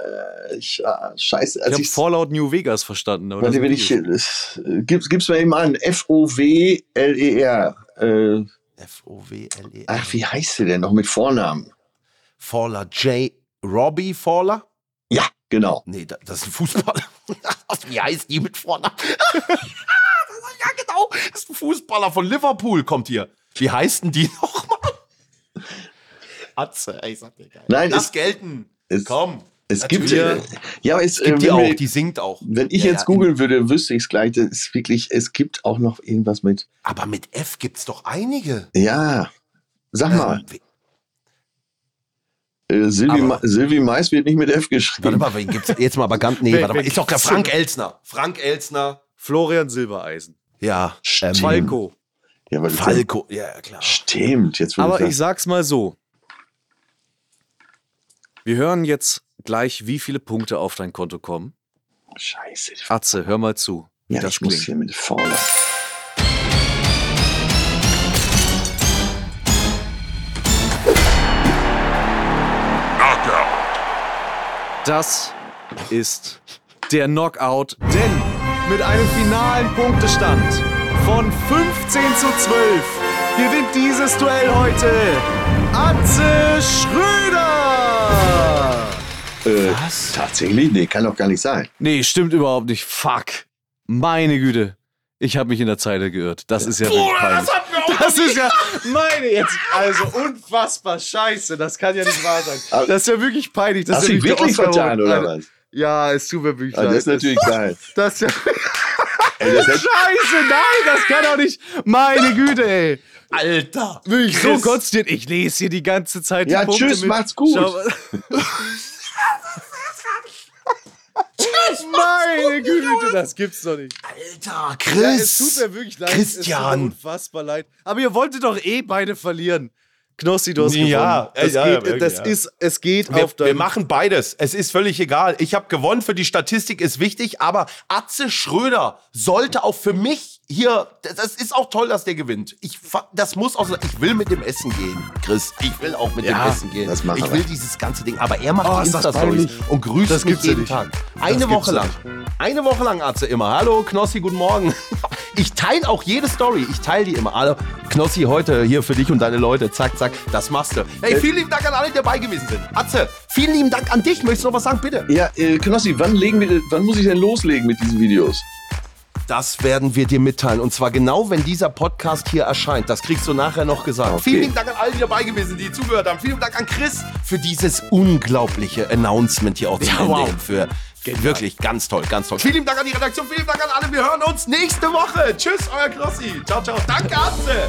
S4: Äh, ich, ah, scheiße.
S1: Ich
S4: Also
S1: habe Fallout New Vegas verstanden. aber
S4: warte, wenn ich,
S1: ein
S4: äh, gib's, gib's mir eben an. F-O-W-L-E-R. Äh,
S2: F-O-W-L-E.
S4: ach, wie heißt sie denn noch mit Vornamen?
S2: Faller J. Robbie Faller?
S4: Ja, genau.
S2: Nee, da- das ist ein Fußballer. [laughs] Wie heißt die mit Vornamen? [laughs] ja, genau. Das ist ein Fußballer von Liverpool, kommt hier. Wie heißt denn die nochmal? Atze, ey, ich sag dir geil.
S4: Nein,
S2: Lass
S4: es,
S2: gelten.
S4: es,
S2: Komm.
S4: es gibt,
S2: Natürlich.
S4: äh, ja, aber es
S2: Es gibt
S4: äh,
S2: die auch,
S4: wir-
S2: die singt auch.
S4: Wenn ich
S2: Ja,
S4: jetzt
S2: ja,
S4: googeln würde, wüsste ich es gleich. Das ist wirklich, es gibt auch noch irgendwas mit.
S2: Aber mit F gibt's doch einige.
S4: Ja, sag mal,
S2: Ähm, wie-
S4: äh, Silvi,
S2: aber-
S4: Ma Silvi Mais wird nicht mit F
S2: warte
S4: geschrieben.
S2: mal, wen gibt's jetzt mal aber ganz. Nee, warte mal. Ist doch der Frank? Elsner. Frank Elsner.
S1: Florian Silbereisen.
S2: Ja. Ähm,
S1: Falco.
S4: Ja,
S2: Falco. Ja, klar.
S4: Stimmt, jetzt
S1: Aber
S4: würde
S1: ich sag's mal so. Wir hören jetzt gleich, wie viele Punkte auf dein Konto kommen.
S4: Scheiße.
S1: Atze, hör mal zu,
S4: Ja,
S1: das
S4: ich muss
S1: klingt.
S4: hier mit Fauler.
S1: Das ist der Knockout. Denn mit einem finalen Punktestand von 15 zu 12 gewinnt dieses Duell heute Atze Schröder.
S4: Äh, Tatsächlich? Nee, kann doch gar nicht sein.
S1: Nee, stimmt überhaupt nicht. Fuck. Meine Güte. Ich habe mich in der Zeit geirrt. Das ist ja wirklich peinlich. Das ist ja meine jetzt also unfassbar scheiße. Das kann ja nicht wahr sein.
S4: Aber-
S1: Das ist ja wirklich peinlich. Das
S4: Hast
S1: ist ja
S4: wirklich vertan, oder was?
S1: Ja, es tut mir wirklich
S4: Also
S1: leid.
S4: das ist natürlich geil.
S1: Das ist ja
S4: Ey, das
S1: Scheiße, nein, das kann doch nicht. Meine Güte, ey.
S2: Alter!
S1: Wirklich so
S2: Chris.
S1: konzentriert. Ich lese hier die ganze Zeit die
S4: Ja,
S1: Punkte
S4: tschüss,
S1: mit.
S4: macht's gut.
S1: Schau. Meine Güte, das gibt's doch nicht.
S2: Alter,
S1: Ja, es
S2: Chris!
S1: tut mir wirklich leid. Es tut mir
S2: Christian!
S1: unfassbar leid. Aber ihr wolltet doch eh beide verlieren. Knossi, du hast
S2: Ja,
S1: gewonnen. Das,
S2: ja,
S1: geht,
S2: wirklich,
S1: das
S2: ja.
S1: ist, es geht
S2: Wir,
S1: auf
S2: wir machen beides. Es ist völlig egal. Ich habe gewonnen. Für die Statistik ist wichtig. Aber Atze Schröder sollte auch für mich hier. Das ist auch toll, dass der gewinnt. Ich, das muss auch. so- Ich will mit dem Essen gehen, Chris. Ich will auch mit
S1: Ja,
S2: dem Essen gehen.
S4: das machen
S2: ich
S4: wir.
S2: will dieses ganze Ding. Aber er macht
S1: Oh, das
S2: Insta-Stories und grüßt
S1: Das
S2: mich
S1: ja
S2: jeden
S1: nicht.
S2: Tag.
S1: Das
S2: Eine
S1: gibt's
S2: Woche
S1: ja
S2: lang. Eine Woche lang, Atze, immer. Hallo, Knossi, guten Morgen. [laughs] Ich teile auch jede Story. Ich teile die immer. Hallo, Knossi, heute hier für dich und deine Leute. Zack, zack, das machst du. Hey, vielen lieben Dank an alle, die dabei gewesen sind. Atze, vielen lieben Dank an dich. Möchtest du noch was sagen, bitte?
S4: ja, äh, Knossi, wann, legen wir, wann muss ich denn loslegen mit diesen Videos?
S2: Das werden wir dir mitteilen. Und zwar genau, wenn dieser Podcast hier erscheint. Das kriegst du nachher noch gesagt. Vielen lieben Dank an alle, die dabei gewesen sind, die zugehört haben. Vielen Dank an Chris für dieses unglaubliche Announcement hier auch zum
S1: Ja,
S2: Ende
S1: wow.
S2: Für wirklich ganz toll, ganz toll. Vielen lieben Dank an die Redaktion. Vielen Dank an alle. Wir hören uns nächste Woche. Tschüss, euer Knossi. Ciao, ciao. Danke, Atze.